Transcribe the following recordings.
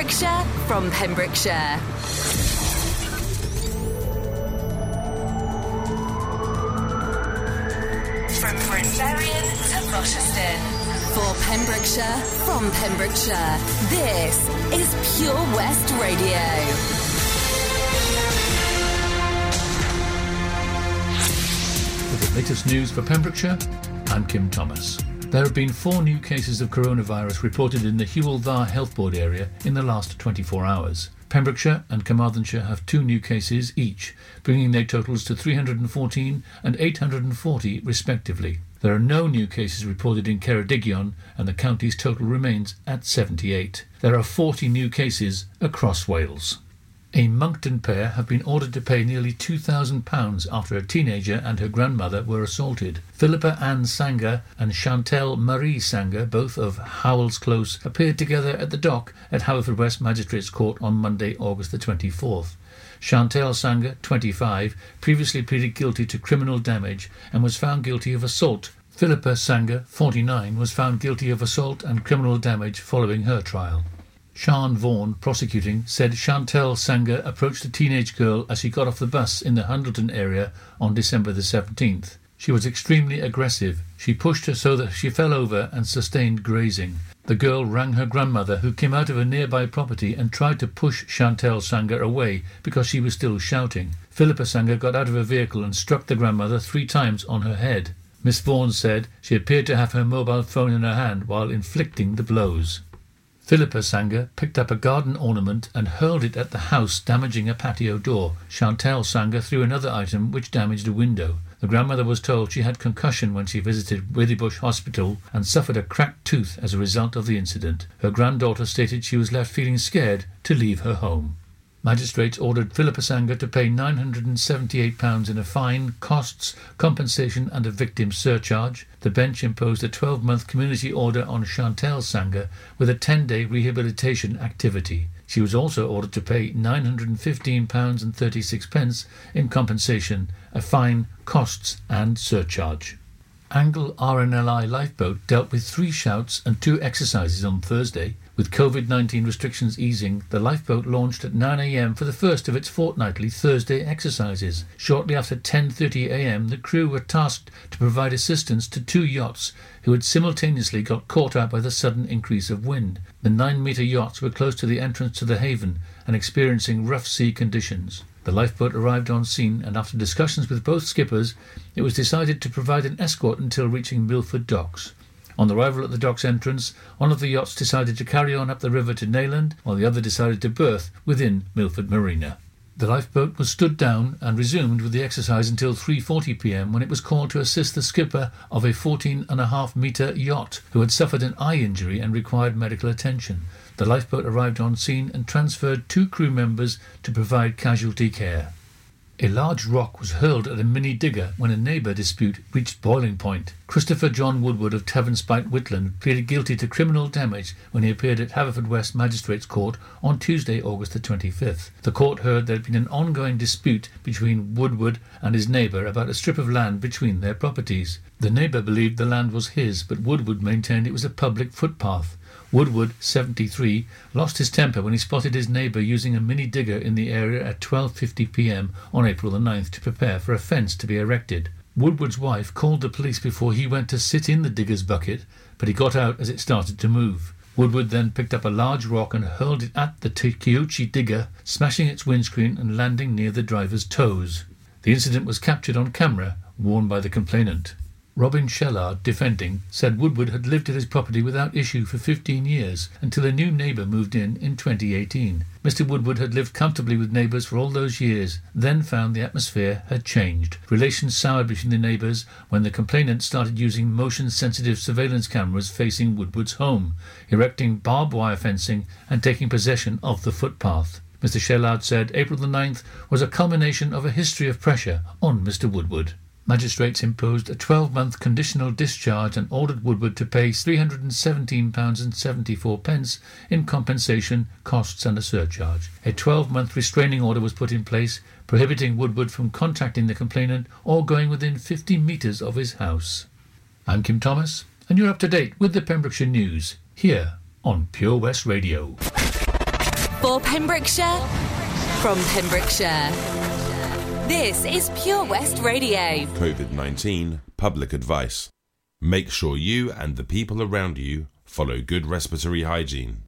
Pembrokeshire, from Pembrokeshire. From Bryn Berrian to Rochester. For Pembrokeshire, from Pembrokeshire. This is Pure West Radio. With the latest news for Pembrokeshire, I'm Kim Thomas. There have been four new cases of coronavirus reported in the Dda Health Board area in the last 24 hours. Pembrokeshire and Carmarthenshire have two new cases each, bringing their totals to 314 and 840 respectively. There are no new cases reported in Ceredigion and the county's total remains at 78. There are 40 new cases across Wales. A Monkton pair have been ordered to pay nearly £2,000 after a teenager and her grandmother were assaulted. Philippa Ann Sanger and Chantel Marie Sanger, both of Howells Close, appeared together at the dock at Haverfordwest Magistrates Court on Monday, August the 24th. Chantel Sanger, 25, previously pleaded guilty to criminal damage and was found guilty of assault. Philippa Sanger, 49, was found guilty of assault and criminal damage following her trial. Sean Vaughan, prosecuting, said Chantel Sanger approached a teenage girl as she got off the bus in the Hundleton area on December the 17th. She was extremely aggressive. She pushed her so that she fell over and sustained grazing. The girl rang her grandmother, who came out of a nearby property and tried to push Chantel Sanger away because she was still shouting. Philippa Sanger got out of her vehicle and struck the grandmother three times on her head. Miss Vaughan said she appeared to have her mobile phone in her hand while inflicting the blows. Philippa Sanger picked up a garden ornament and hurled it at the house, damaging a patio door. Chantel Sanger threw another item which damaged a window. The grandmother was told she had concussion when she visited Withybush Hospital and suffered a cracked tooth as a result of the incident. Her granddaughter stated she was left feeling scared to leave her home. Magistrates ordered Philippa Sanger to pay £978 in a fine, costs, compensation and a victim surcharge. The bench imposed a 12-month community order on Chantel Sanger with a 10-day rehabilitation activity. She was also ordered to pay £915.36 in compensation, a fine, costs and surcharge. Angle RNLI lifeboat dealt with three shouts and two exercises on Thursday. With COVID 19 restrictions easing, the lifeboat launched at 9 a.m. for the first of its fortnightly Thursday exercises. Shortly after 10:30 a.m., the crew were tasked to provide assistance to two yachts who had simultaneously got caught out by the sudden increase of wind. The 9-meter yachts were close to the entrance to the haven and experiencing rough sea conditions. The lifeboat arrived on scene, and after discussions with both skippers, it was decided to provide an escort until reaching Milford Docks. On arrival at the dock's entrance, one of the yachts decided to carry on up the river to Neyland, while the other decided to berth within Milford Marina. The lifeboat was stood down and resumed with the exercise until 3:40 p.m. when it was called to assist the skipper of a 14.5 metre yacht who had suffered an eye injury and required medical attention. The lifeboat arrived on scene and transferred two crew members to provide casualty care. A large rock was hurled at a mini digger when a neighbour dispute reached boiling point. Christopher John Woodward of Tavernspite, Whitland, pleaded guilty to criminal damage when he appeared at Haverfordwest Magistrates Court on Tuesday, August the 25th. The court heard there had been an ongoing dispute between Woodward and his neighbour about a strip of land between their properties. The neighbour believed the land was his, but Woodward maintained it was a public footpath. Woodward, 73, lost his temper when he spotted his neighbour using a mini digger in the area at 12:50 p.m. on April the 9th to prepare for a fence to be erected. Woodward's wife called the police before he went to sit in the digger's bucket, but he got out as it started to move. Woodward then picked up a large rock and hurled it at the Kiochi digger, smashing its windscreen and landing near the driver's toes. The incident was captured on camera, worn by the complainant. Robin Shellard, defending, said Woodward had lived at his property without issue for 15 years until a new neighbour moved in in 2018. Mr. Woodward had lived comfortably with neighbours for all those years, then found the atmosphere had changed. Relations soured between the neighbours when the complainant started using motion sensitive surveillance cameras facing Woodward's home, erecting barbed wire fencing, and taking possession of the footpath. Mr. Shellard said April the 9th was a culmination of a history of pressure on Mr. Woodward. Magistrates imposed a 12-month conditional discharge and ordered Woodward to pay £317.74 in compensation, costs and a surcharge. A 12-month restraining order was put in place, prohibiting Woodward from contacting the complainant or going within 50 metres of his house. I'm Kim Thomas, and you're up to date with the Pembrokeshire News, here on Pure West Radio. For Pembrokeshire, from Pembrokeshire. This is Pure West Radio. COVID 19 public advice. Make sure you and the people around you follow good respiratory hygiene.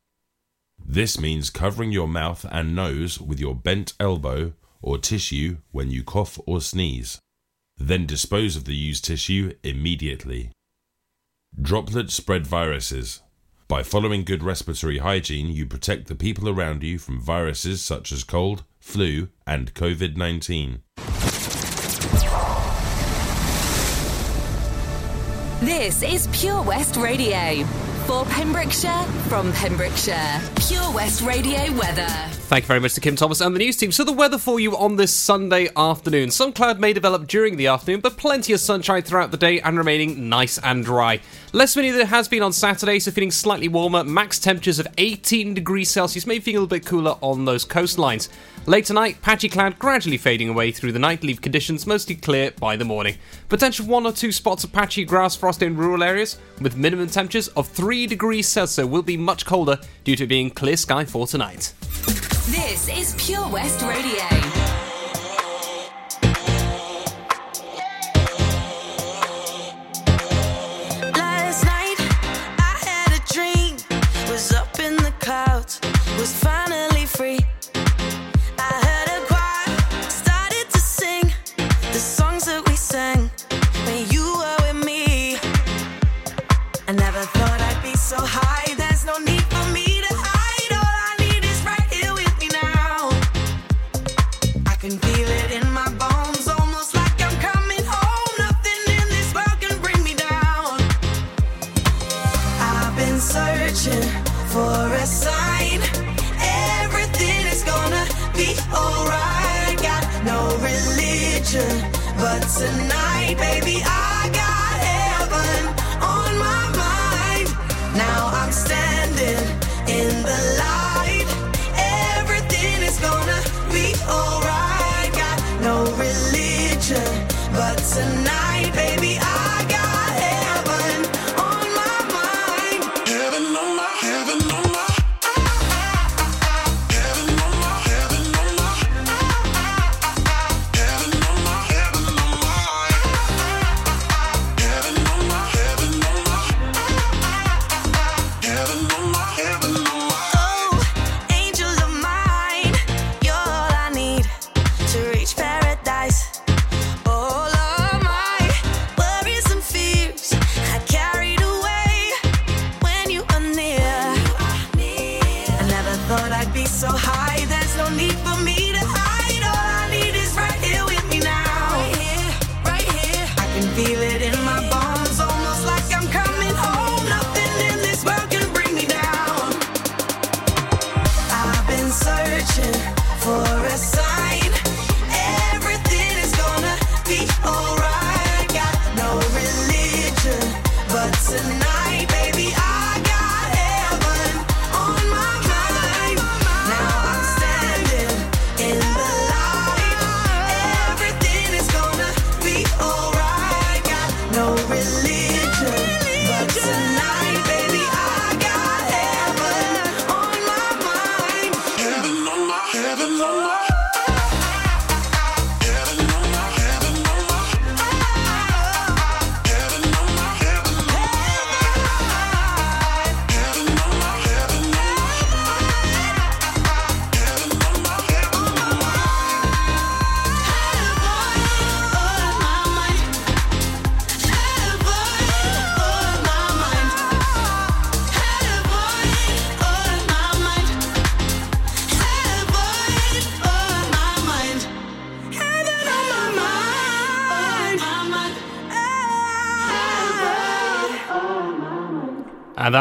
This means covering your mouth and nose with your bent elbow or tissue when you cough or sneeze. Then dispose of the used tissue immediately. Droplets spread viruses. By following good respiratory hygiene, you protect the people around you from viruses such as cold, flu, and COVID 19. This is Pure West Radio. For Pembrokeshire, from Pembrokeshire. Pure West Radio weather. Thank you very much to Kim Thomas and the news team. So, the weather for you on this Sunday afternoon. Some cloud may develop during the afternoon, but plenty of sunshine throughout the day and remaining nice and dry. Less windy than it has been on Saturday, so feeling slightly warmer. Max temperatures of 18 degrees Celsius, may feel a little bit cooler on those coastlines. Late tonight, patchy cloud gradually fading away through the night, leave conditions mostly clear by the morning. Potential one or two spots of patchy grass frost in rural areas, with minimum temperatures of 3 degrees Celsius, will be much colder due to being clear sky for tonight. This is Pure West Radio. Clouds. Was finally free.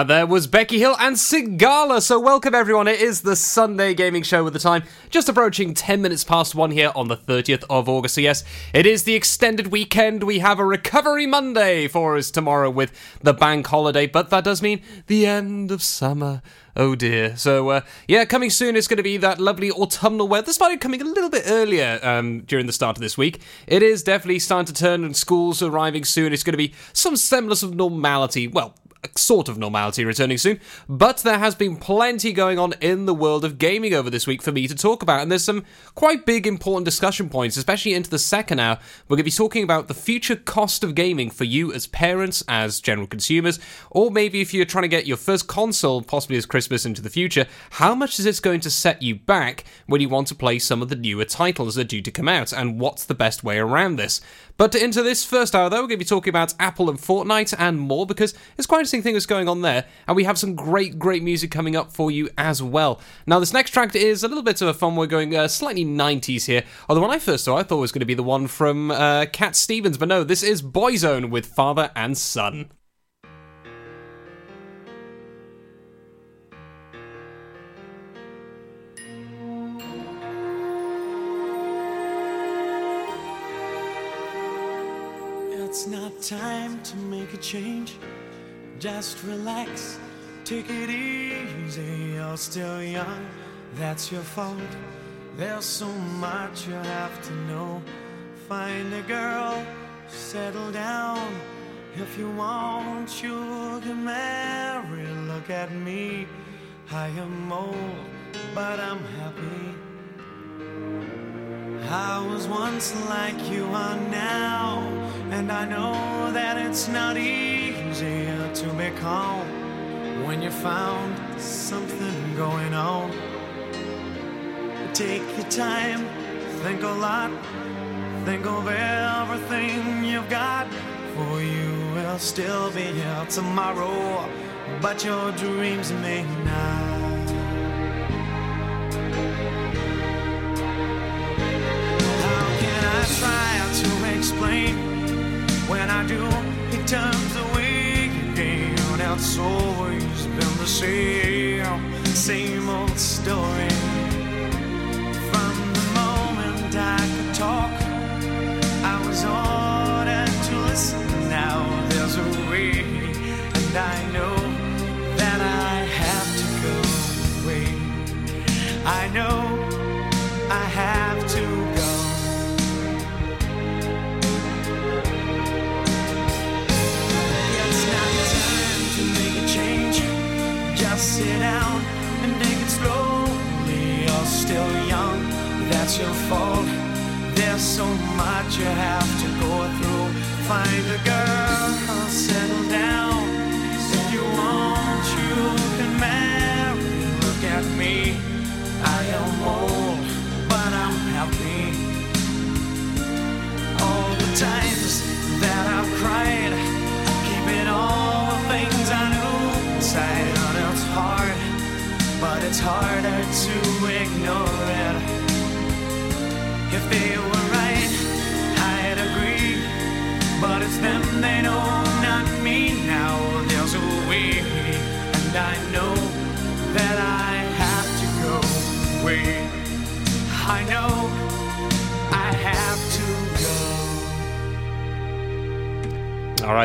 That there was Becky Hill and Sigala. So, welcome everyone. It is the Sunday Gaming Show with the time just approaching 10 minutes past one here on the 30th of August. So, yes, it is the extended weekend. We have a Recovery Monday for us tomorrow with the bank holiday, but that does mean the end of summer. Oh dear. So, uh, yeah, coming soon is going to be that lovely autumnal weather. Started coming a little bit earlier um, during the start of this week. It is definitely starting to turn and schools arriving soon. It's going to be some semblance of normality. Well, sort of normality returning soon. But there has been plenty going on in the world of gaming over this week for me to talk about, and there's some quite big, important discussion points, especially into the second hour. We're going to be talking about the future cost of gaming for you as parents, as general consumers, or maybe if you're trying to get your first console, possibly as Christmas into the future, how much is it going to set you back when you want to play some of the newer titles that are due to come out, and what's the best way around this? But into this first hour, though, we're going to be talking about Apple and Fortnite and more because it's quite interesting thing that's going on there, and we have some great, great music coming up for you as well. Now, this next track is a little bit of a fun. We're going uh, slightly 90s here. Although when I first saw, it, I thought it was going to be the one from uh, Cat Stevens, but no, this is Boyzone with Father and Son. It's not time to make a change. Just relax, take it easy. You're still young, that's your fault. There's so much you have to know. Find a girl, settle down. If you want, you can marry. Look at me, I am old, but I'm happy. I was once like you are now, and I know that it's not easy to be calm when you found something going on. Take your time, think a lot, think of everything you've got. For you will still be here tomorrow, but your dreams may not. I try to explain when I do? It turns away again. It's always been the same, same old story. From the moment I could talk, I was ordered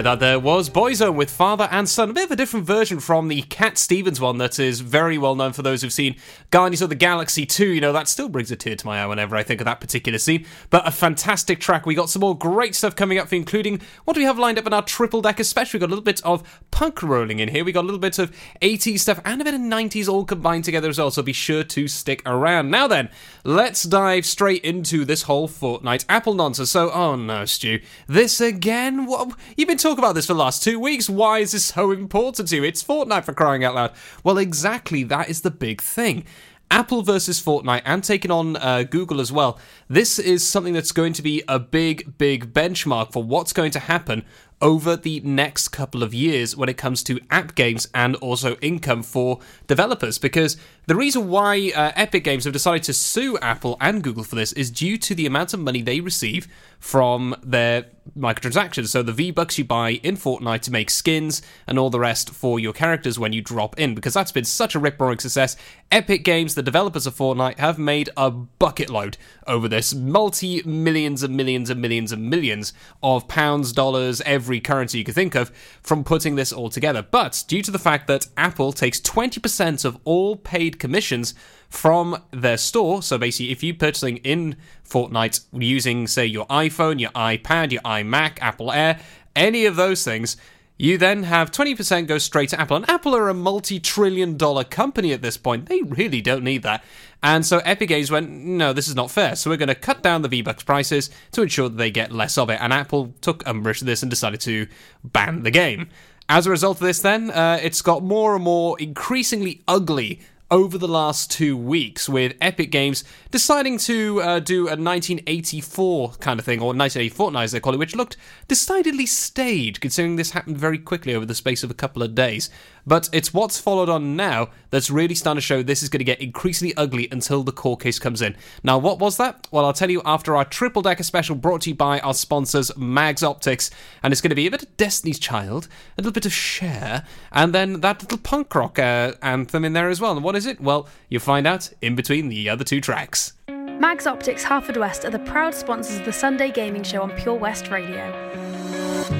that there was Boyzone with Father and Son. A bit of a different version from the Cat Stevens one that is very well known for those who've seen Guardians of the Galaxy 2. You know, that still brings a tear to my eye whenever I think of that particular scene. But a fantastic track. We got some more great stuff coming up, for including what do we have lined up in our triple deck, especially. We got a little bit of punk rolling in here. We got a little bit of 80s stuff and a bit of 90s all combined together as well. So be sure to stick around. Now then, let's dive straight into this whole Fortnite Apple nonsense. So, oh no, Stu, this again? What? You've been talking about this for the last two weeks. Why is this so important to you? It's Fortnite for crying out loud. Well, exactly. That is the big thing. Apple versus Fortnite and taking on uh, Google as well. This is something that's going to be a big, big benchmark for what's going to happen over the next couple of years when it comes to app games and also income for developers. Because the reason why uh, Epic Games have decided to sue Apple and Google for this is due to the amount of money they receive from their microtransactions. So the V Bucks you buy in Fortnite to make skins and all the rest for your characters when you drop in, because that's been such a rip roaring success. Epic Games, the developers of Fortnite, have made a bucket load over this multi millions and millions and millions and millions of pounds, dollars, every currency you could think of from putting this all together. But due to the fact that Apple takes 20% of all paid commissions from their store. So basically, if you're purchasing in Fortnite using, say, your iPhone, your iPad, your iMac, Apple Air, any of those things, You then have 20% go straight to Apple. And Apple are a multi trillion dollar company at this point. They really don't need that. And so Epic Games went, no, this is not fair. So we're going to cut down the V-Bucks prices to ensure that they get less of it. And Apple took umbrage to this and decided to ban the game. As a result of this, then, uh, it's got more and more increasingly ugly over the last two weeks, with Epic Games deciding to uh, do a 1984 kind of thing, or 1980 Fortnite as they call it, which looked decidedly staged, considering this happened very quickly over the space of a couple of days. But it's what's followed on now that's really starting to show this is going to get increasingly ugly until the court case comes in. Now, what was that? Well, I'll tell you after our triple decker special brought to you by our sponsors, Mags Optics, and it's going to be a bit of Destiny's Child, a little bit of Cher, and then that little punk rock uh, anthem in there as well. And what is it? Well, you'll find out in between the other two tracks. Mags Optics Haverfordwest are the proud sponsors of the Sunday Gaming Show on Pure West Radio.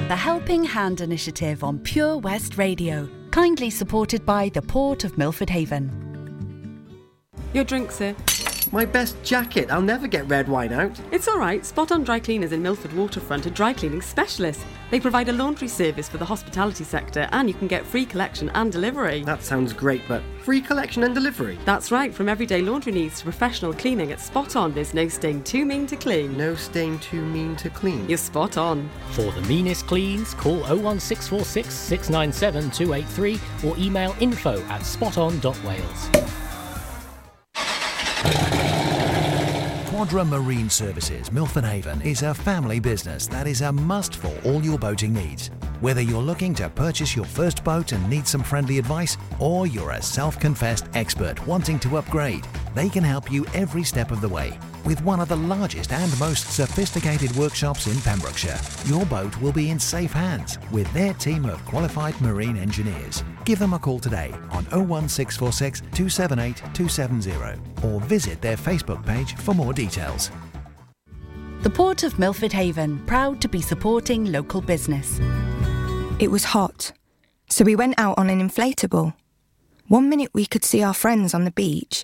The Helping Hand Initiative on Pure West Radio, kindly supported by the Port of Milford Haven. Your drink, sir. My best jacket. I'll never get red wine out. It's all right. Spot on Dry Cleaners in Milford Waterfront are dry cleaning specialists. They provide a laundry service for the hospitality sector, and you can get free collection and delivery. That sounds great, but free collection and delivery? That's right. From everyday laundry needs to professional cleaning, at Spot On, there's no stain too mean to clean. No stain too mean to clean. You're spot on. For the meanest cleans, call 01646 697 283 or email info at spoton.wales. Quadra Marine Services, Milford Haven, is a family business that is a must for all your boating needs. Whether you're looking to purchase your first boat and need some friendly advice, or you're a self confessed expert wanting to upgrade, they can help you every step of the way. With one of the largest and most sophisticated workshops in Pembrokeshire, your boat will be in safe hands with their team of qualified marine engineers. Give them a call today on 01646 278 270 or visit their Facebook page for more details. The Port of Milford Haven, proud to be supporting local business. It was hot, so we went out on an inflatable. One minute we could see our friends on the beach,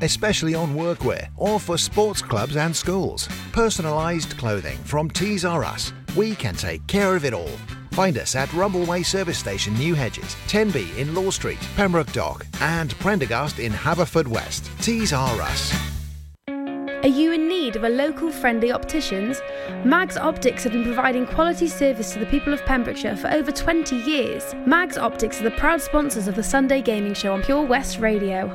especially on workwear or for sports clubs and schools. Personalised clothing from Tees R Us. We can take care of it all. Find us at Rumbleway Service Station, New Hedges, 10B in Law Street, Pembroke Dock, and Prendergast in Haverfordwest. Tees R Us. Are you in need of a local friendly opticians? Mags Optics have been providing quality service to the people of Pembrokeshire for over 20 years. Mags Optics are the proud sponsors of the Sunday Gaming Show on Pure West Radio.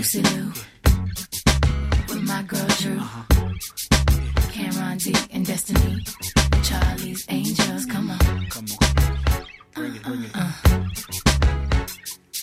Lucy Liu, with my girl Drew, Cameron D and Destiny, Charlie's Angels. Come on, come on, bring it, bring it. Uh,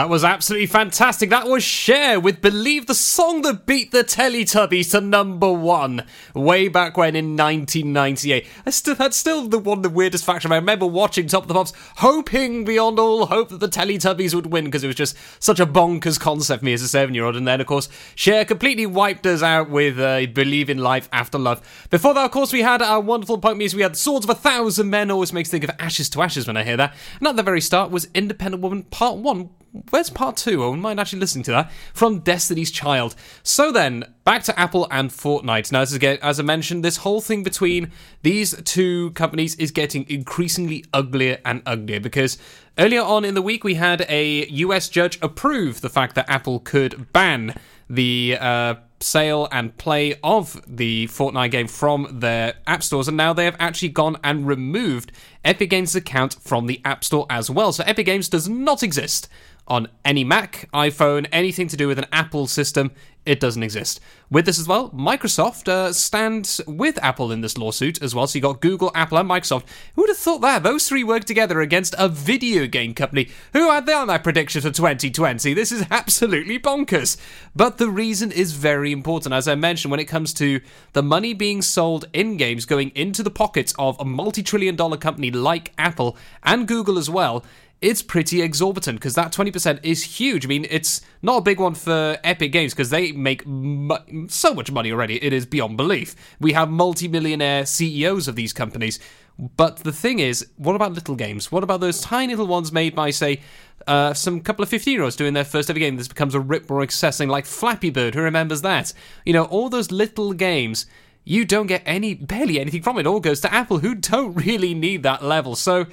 That was absolutely fantastic. That was Cher with Believe the song that beat the Teletubbies to number one way back when in 1998. I still, that's still the one the weirdest facts. I remember watching Top of the Pops, hoping beyond all hope that the Teletubbies would win because it was just such a bonkers concept for me as a seven year old. And then, of course, Cher completely wiped us out with uh, Believe in Life After Love. Before that, of course, we had our wonderful punk music. We had Swords of a Thousand Men, always makes me think of Ashes to Ashes when I hear that. And at the very start was Independent Woman Part 1 Where's part two? I wouldn't mind actually listening to that from Destiny's Child. So then, back to Apple and Fortnite. Now, as, as I mentioned, this whole thing between these two companies is getting increasingly uglier and uglier because earlier on in the week we had a US judge approve the fact that Apple could ban the uh, sale and play of the Fortnite game from their app stores, and now they have actually gone and removed Epic Games' account from the App Store as well. So Epic Games does not exist on any Mac, iPhone, anything to do with an Apple system. It doesn't exist. With this as well, Microsoft uh, stands with Apple in this lawsuit as well. So you got Google, Apple, and Microsoft. Who would have thought that? Those three work together against a video game company. Who had that on their prediction for 2020? This is absolutely bonkers. But the reason is very important. As I mentioned, when it comes to the money being sold in games going into the pockets of a multi trillion dollar company like Apple and Google as well, it's pretty exorbitant because that 20% is huge. I mean, it's not a big one for Epic Games because they make mu- so much money already. It is beyond belief. We have multi millionaire CEOs of these companies. But the thing is, what about little games? What about those tiny little ones made by, say, uh, some couple of 15 year olds doing their first ever game? This becomes a rip roaring success, thing like Flappy Bird. Who remembers that? You know, all those little games you don't get any barely anything from it. it all goes to Apple, who don't really need that level. So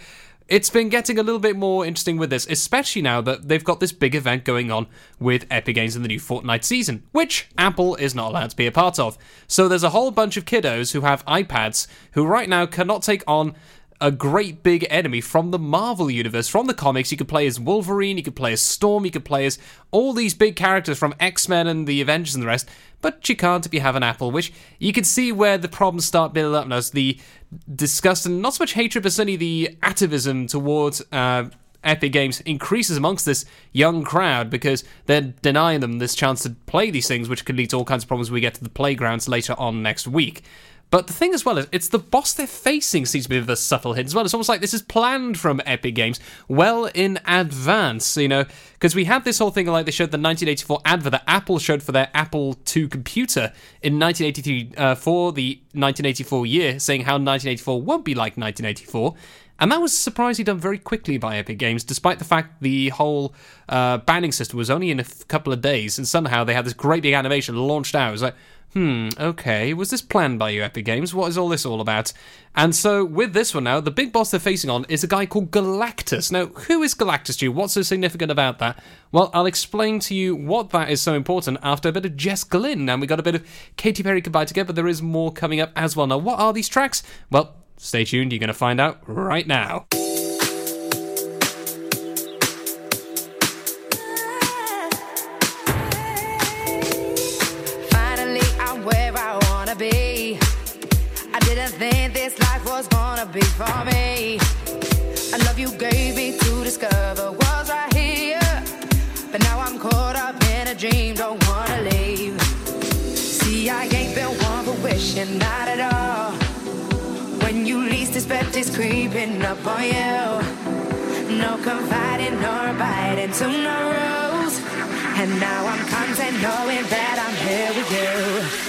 it's been getting a little bit more interesting with this, especially now that they've got this big event going on with Epic Games in the new Fortnite season, which Apple is not allowed to be a part of. So there's a whole bunch of kiddos who have iPads who right now cannot take on a great big enemy from the Marvel universe, from the comics. You could play as Wolverine, you could play as Storm, you could play as all these big characters from X Men and the Avengers and the rest. But you can't if you have an Apple, which you can see where the problems start building up now. The disgust and not so much hatred, but certainly the atavism towards uh, Epic Games increases amongst this young crowd because they're denying them this chance to play these things, which could lead to all kinds of problems when we get to the playgrounds later on next week. But the thing as well is, it's the boss they're facing seems to be the subtle hint as well. It's almost like this is planned from Epic Games well in advance, you know, because we had this whole thing like they showed the 1984 advert that Apple showed for their Apple II computer in 1983 uh, for the 1984 year, saying how 1984 won't be like 1984. And that was surprisingly done very quickly by Epic Games, despite the fact the whole uh, banning system was only in a f- couple of days, and somehow they had this great big animation launched out. It was like, hmm, okay, was this planned by you, Epic Games? What is all this all about? And so, with this one now, the big boss they're facing on is a guy called Galactus. Now, who is Galactus to you? What's so significant about that? Well, I'll explain to you what that is so important after a bit of Jess Glynne, and we got a bit of Katy Perry Goodbye Together, there is more coming up as well. Now, what are these tracks? Well, stay tuned, you're going to find out right now. Be. I didn't think this life was gonna be for me. I love you gave me to discover was right here. But now I'm caught up in a dream, don't wanna leave. See, I ain't been one for wishing, not at all. When you least expect it's creeping up on you. No confiding nor biting to no rules. And now I'm content knowing that I'm here with you.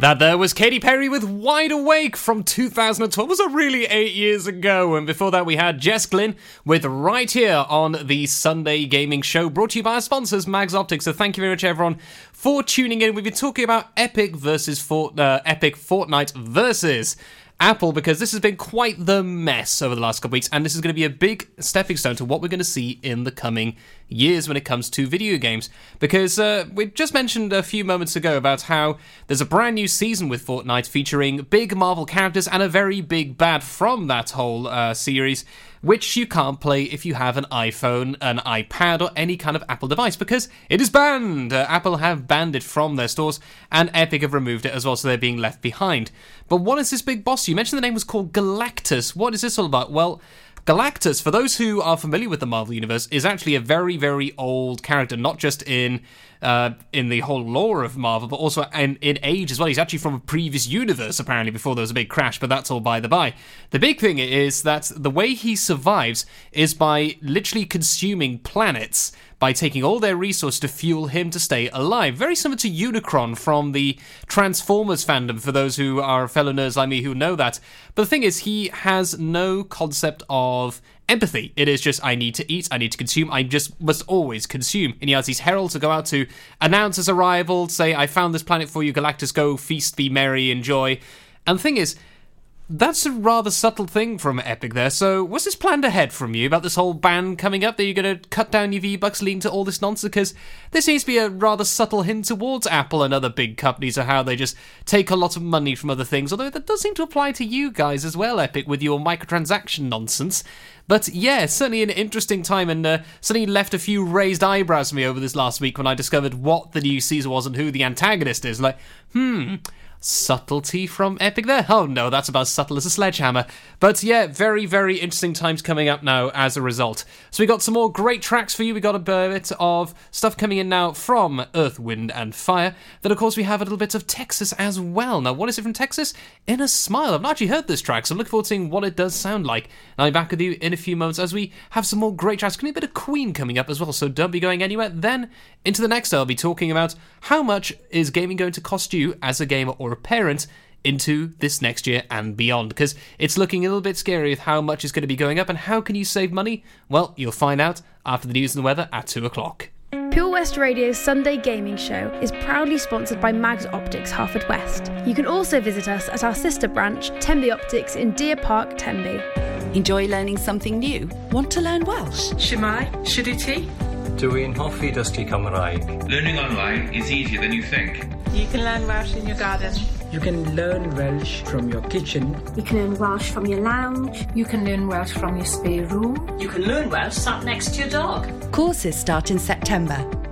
That there was Katy Perry with Wide Awake from 2012. Was it really eight years ago? And before that, we had Jess Glynne with Right Here on the Sunday Gaming Show, brought to you by our sponsors, Mags Optics. So thank you very much, everyone, for tuning in. We've been talking about Epic versus Fort, uh, Epic Fortnite versus Apple because this has been quite the mess over the last couple weeks, and this is going to be a big stepping stone to what we're going to see in the coming years when it comes to video games. Because uh, we just mentioned a few moments ago about how there's a brand new season with Fortnite featuring big Marvel characters and a very big bad from that whole uh, series. Which you can't play if you have an iPhone, an iPad, or any kind of Apple device because it is banned. Uh, Apple have banned it from their stores, and Epic have removed it as well, so they're being left behind. But what is this big boss? You mentioned the name was called Galactus. What is this all about? Well, Galactus, for those who are familiar with the Marvel Universe, is actually a very, very old character, not just in uh, in the whole lore of Marvel, but also in, in age as well. He's actually from a previous universe, apparently, before there was a big crash, but that's all by the by. The big thing is that the way he survives is by literally consuming planets by taking all their resources to fuel him to stay alive. Very similar to Unicron from the Transformers fandom, for those who are fellow nerds like me who know that. But the thing is, he has no concept of empathy. It is just, I need to eat, I need to consume, I just must always consume. And he has these heralds to go out to announce his arrival, say, I found this planet for you, Galactus, go, feast, be merry, enjoy. And the thing is, that's a rather subtle thing from Epic there. So, was this planned ahead from you about this whole ban coming up that you're going to cut down your V Bucks leading to all this nonsense? Because this seems to be a rather subtle hint towards Apple and other big companies of how they just take a lot of money from other things. Although that does seem to apply to you guys as well, Epic, with your microtransaction nonsense. But yeah, certainly an interesting time, and uh, certainly left a few raised eyebrows for me over this last week when I discovered what the new season was and who the antagonist is. Like, hmm, subtlety from Epic there. Oh no, that's about as subtle as a sledgehammer. But yeah, very, very interesting times coming up now as a result. So we got some more great tracks for you. We got a bit of stuff coming in now from Earth, Wind, and Fire. Then, of course, we have a little bit of Texas as well. Now, what is it from Texas? Inner Smile. I've not actually heard this track, so I'm looking forward to seeing what it does sound like. And I'll be back with you in a few moments as we have some more great tracks. Going to be a bit of Queen coming up as well, so don't be going anywhere. Then, into the next, I'll be talking about how much is gaming going to cost you as a gamer or a parent into this next year and beyond because it's looking a little bit scary with how much is going to be going up and how can you save money well you'll find out after the news and the weather at 2 o'clock Pure West Radio's Sunday Gaming Show is proudly sponsored by Mags Optics Haverfordwest. You can also visit us at our sister branch, Tenby Optics in Deer Park, Tenby. Enjoy learning something new? Want to learn Welsh? Shwmae, Shuduti. Dwi'n hoffi dysgu Cymraeg. Learning online is easier than you think. You can learn Welsh in your garden. You can learn Welsh from your kitchen. You can learn Welsh from your lounge. You can learn Welsh from your spare room. You can learn Welsh sat next to your dog. Courses start in September.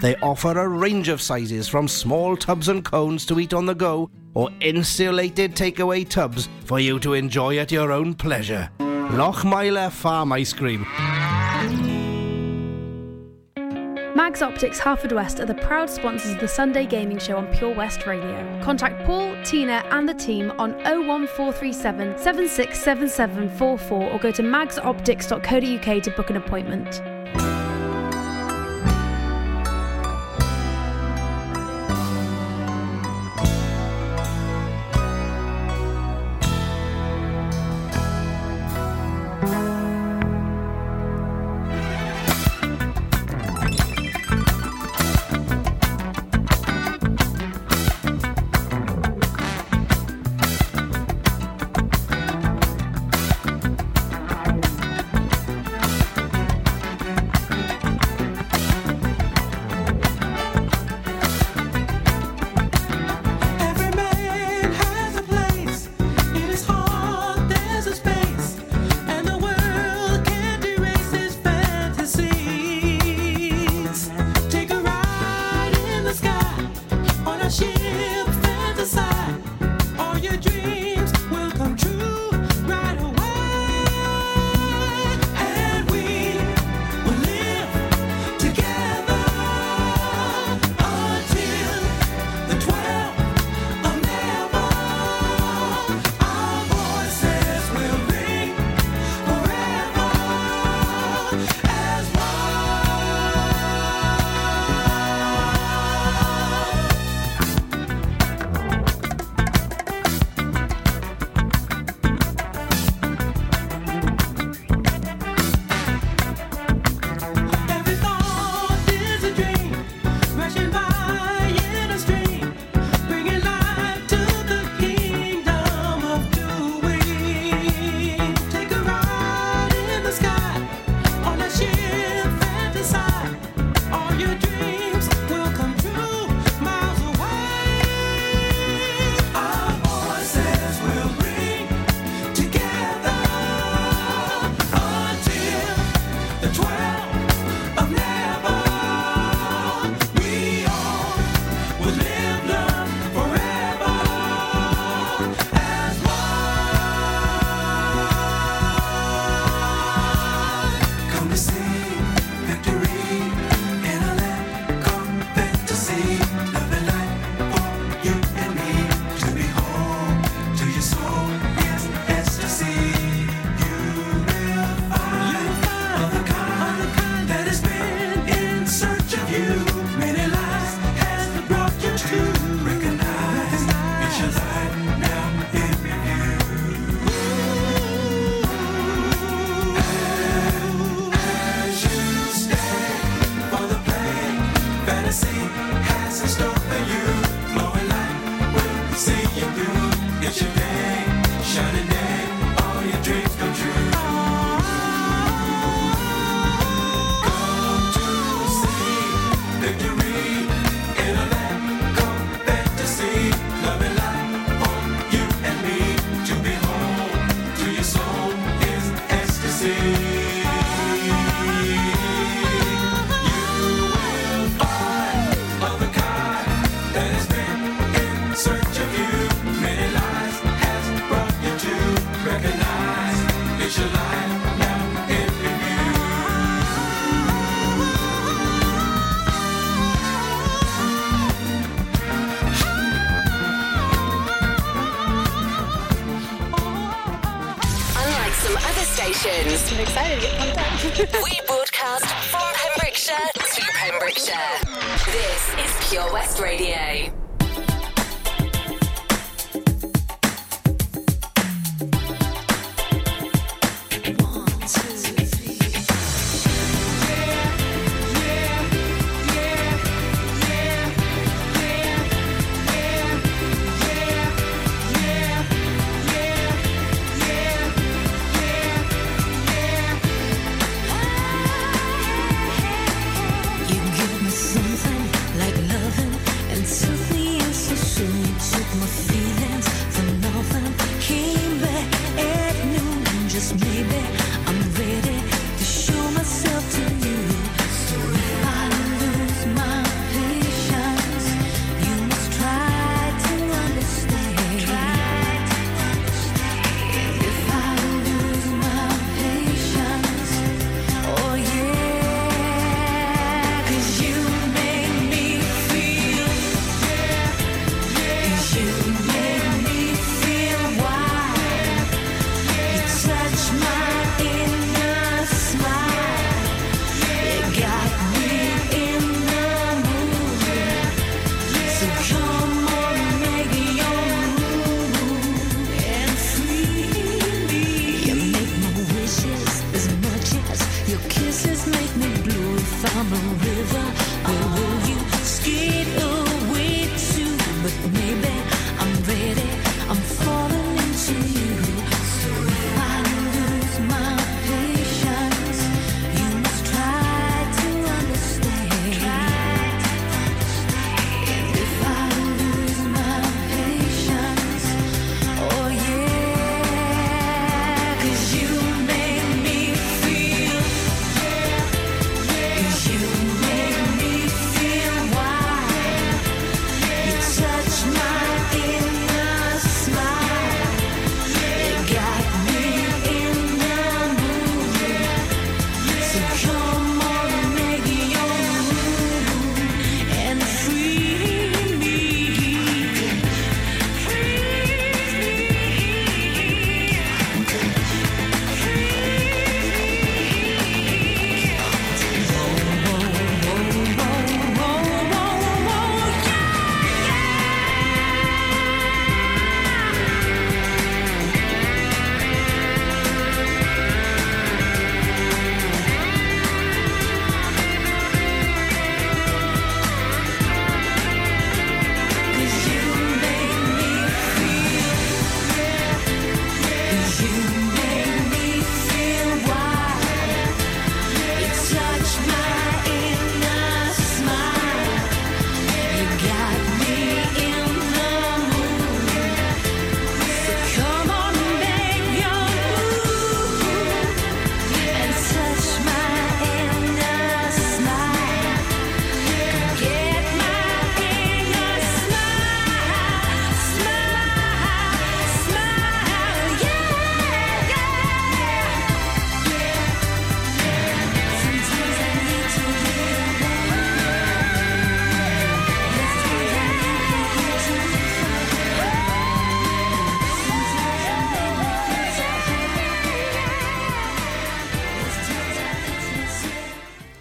They offer a range of sizes from small tubs and cones to eat on the go or insulated takeaway tubs for you to enjoy at your own pleasure. Lochmeyler Farm Ice Cream. Mags Optics Haverfordwest are the proud sponsors of the Sunday Gaming Show on Pure West Radio. Contact Paul, Tina, and the team on 01437 767744 or go to magsoptics.co.uk to book an appointment. stations. I'm excited to get pumped up. we broadcast from Pembrokeshire to Pembrokeshire. This is Pure West Radio.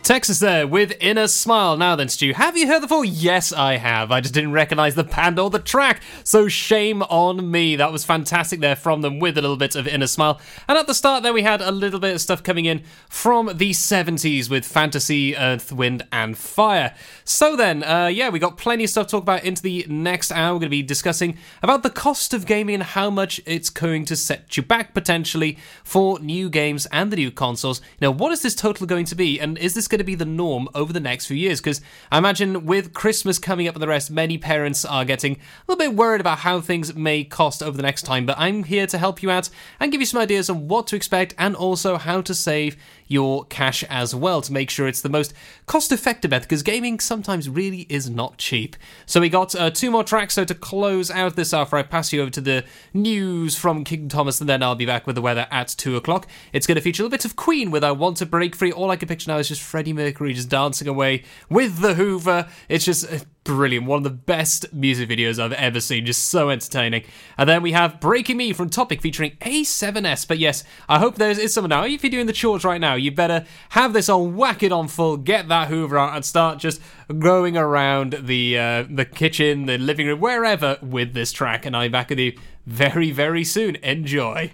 Texas there with Inner Smile. Now then, Stu, have you heard the full? Yes, I have. I just didn't recognise the band or the track, so shame on me. That was fantastic there from them with a little bit of Inner Smile. And at the start there, we had a little bit of stuff coming in from the 70s with Fantasy, Earth, Wind, and Fire. So then, uh, yeah, we got plenty of stuff to talk about into the next hour. We're going to be discussing about the cost of gaming and how much it's going to set you back potentially for new games and the new consoles. Now, what is this total going to be, and is this going to be the norm over the next few years? Because I imagine with Christmas coming up and the rest, many parents are getting a little bit worried about how things may cost over the next time. But I'm here to help you out and give you some ideas on what to expect and also how to save your cash as well to make sure it's the most cost effective method because gaming sometimes really is not cheap. So we got uh, two more tracks. So to close out this hour, I pass you over to the news from King Thomas and then I'll be back with the weather at two o'clock. It's going to feature a little bit of Queen with I Want to Break Free. All I can picture now is just Freddie Mercury just dancing away with the Hoover. It's just. Brilliant. One of the best music videos I've ever seen. Just so entertaining. And then we have Breaking Me from Topic featuring A7S. But yes, I hope there is someone now. If you're doing the chores right now, you better have this on, whack it on full, get that Hoover out, and start just going around the uh, the kitchen, the living room, wherever with this track. And be back with you very, very soon. Enjoy.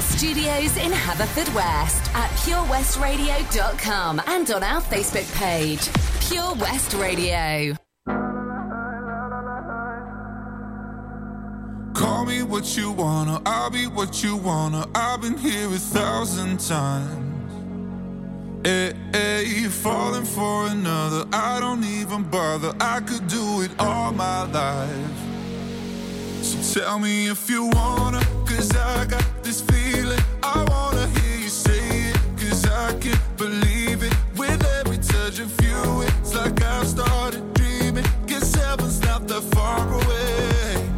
Our studios in Haverfordwest at purewestradio.com and on our Facebook page, Pure West Radio. Call me what you wanna, I'll be what you wanna. I've been here a thousand times. Eh, eh, hey, hey, falling for another, I don't even bother. I could do it all my life. So tell me if you wanna, cause I got this feeling. I wanna hear you say it, I can't believe it. With every touch of you, it's like I've started dreaming. Heaven's not that far away.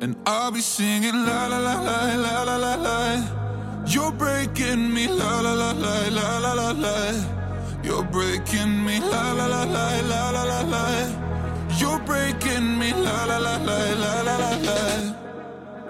And I'll be singing la la la la la la la la. You're breaking me la la la la la la la la. You're breaking me la la la la la la la la. You're breaking me la la la la la la la la.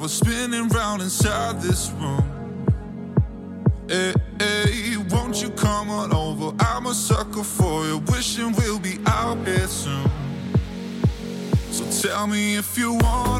forever, spinning round inside this room. Hey, hey, won't you come on over? I'm a sucker for you, wishing we'll be out here soon. So tell me if you want.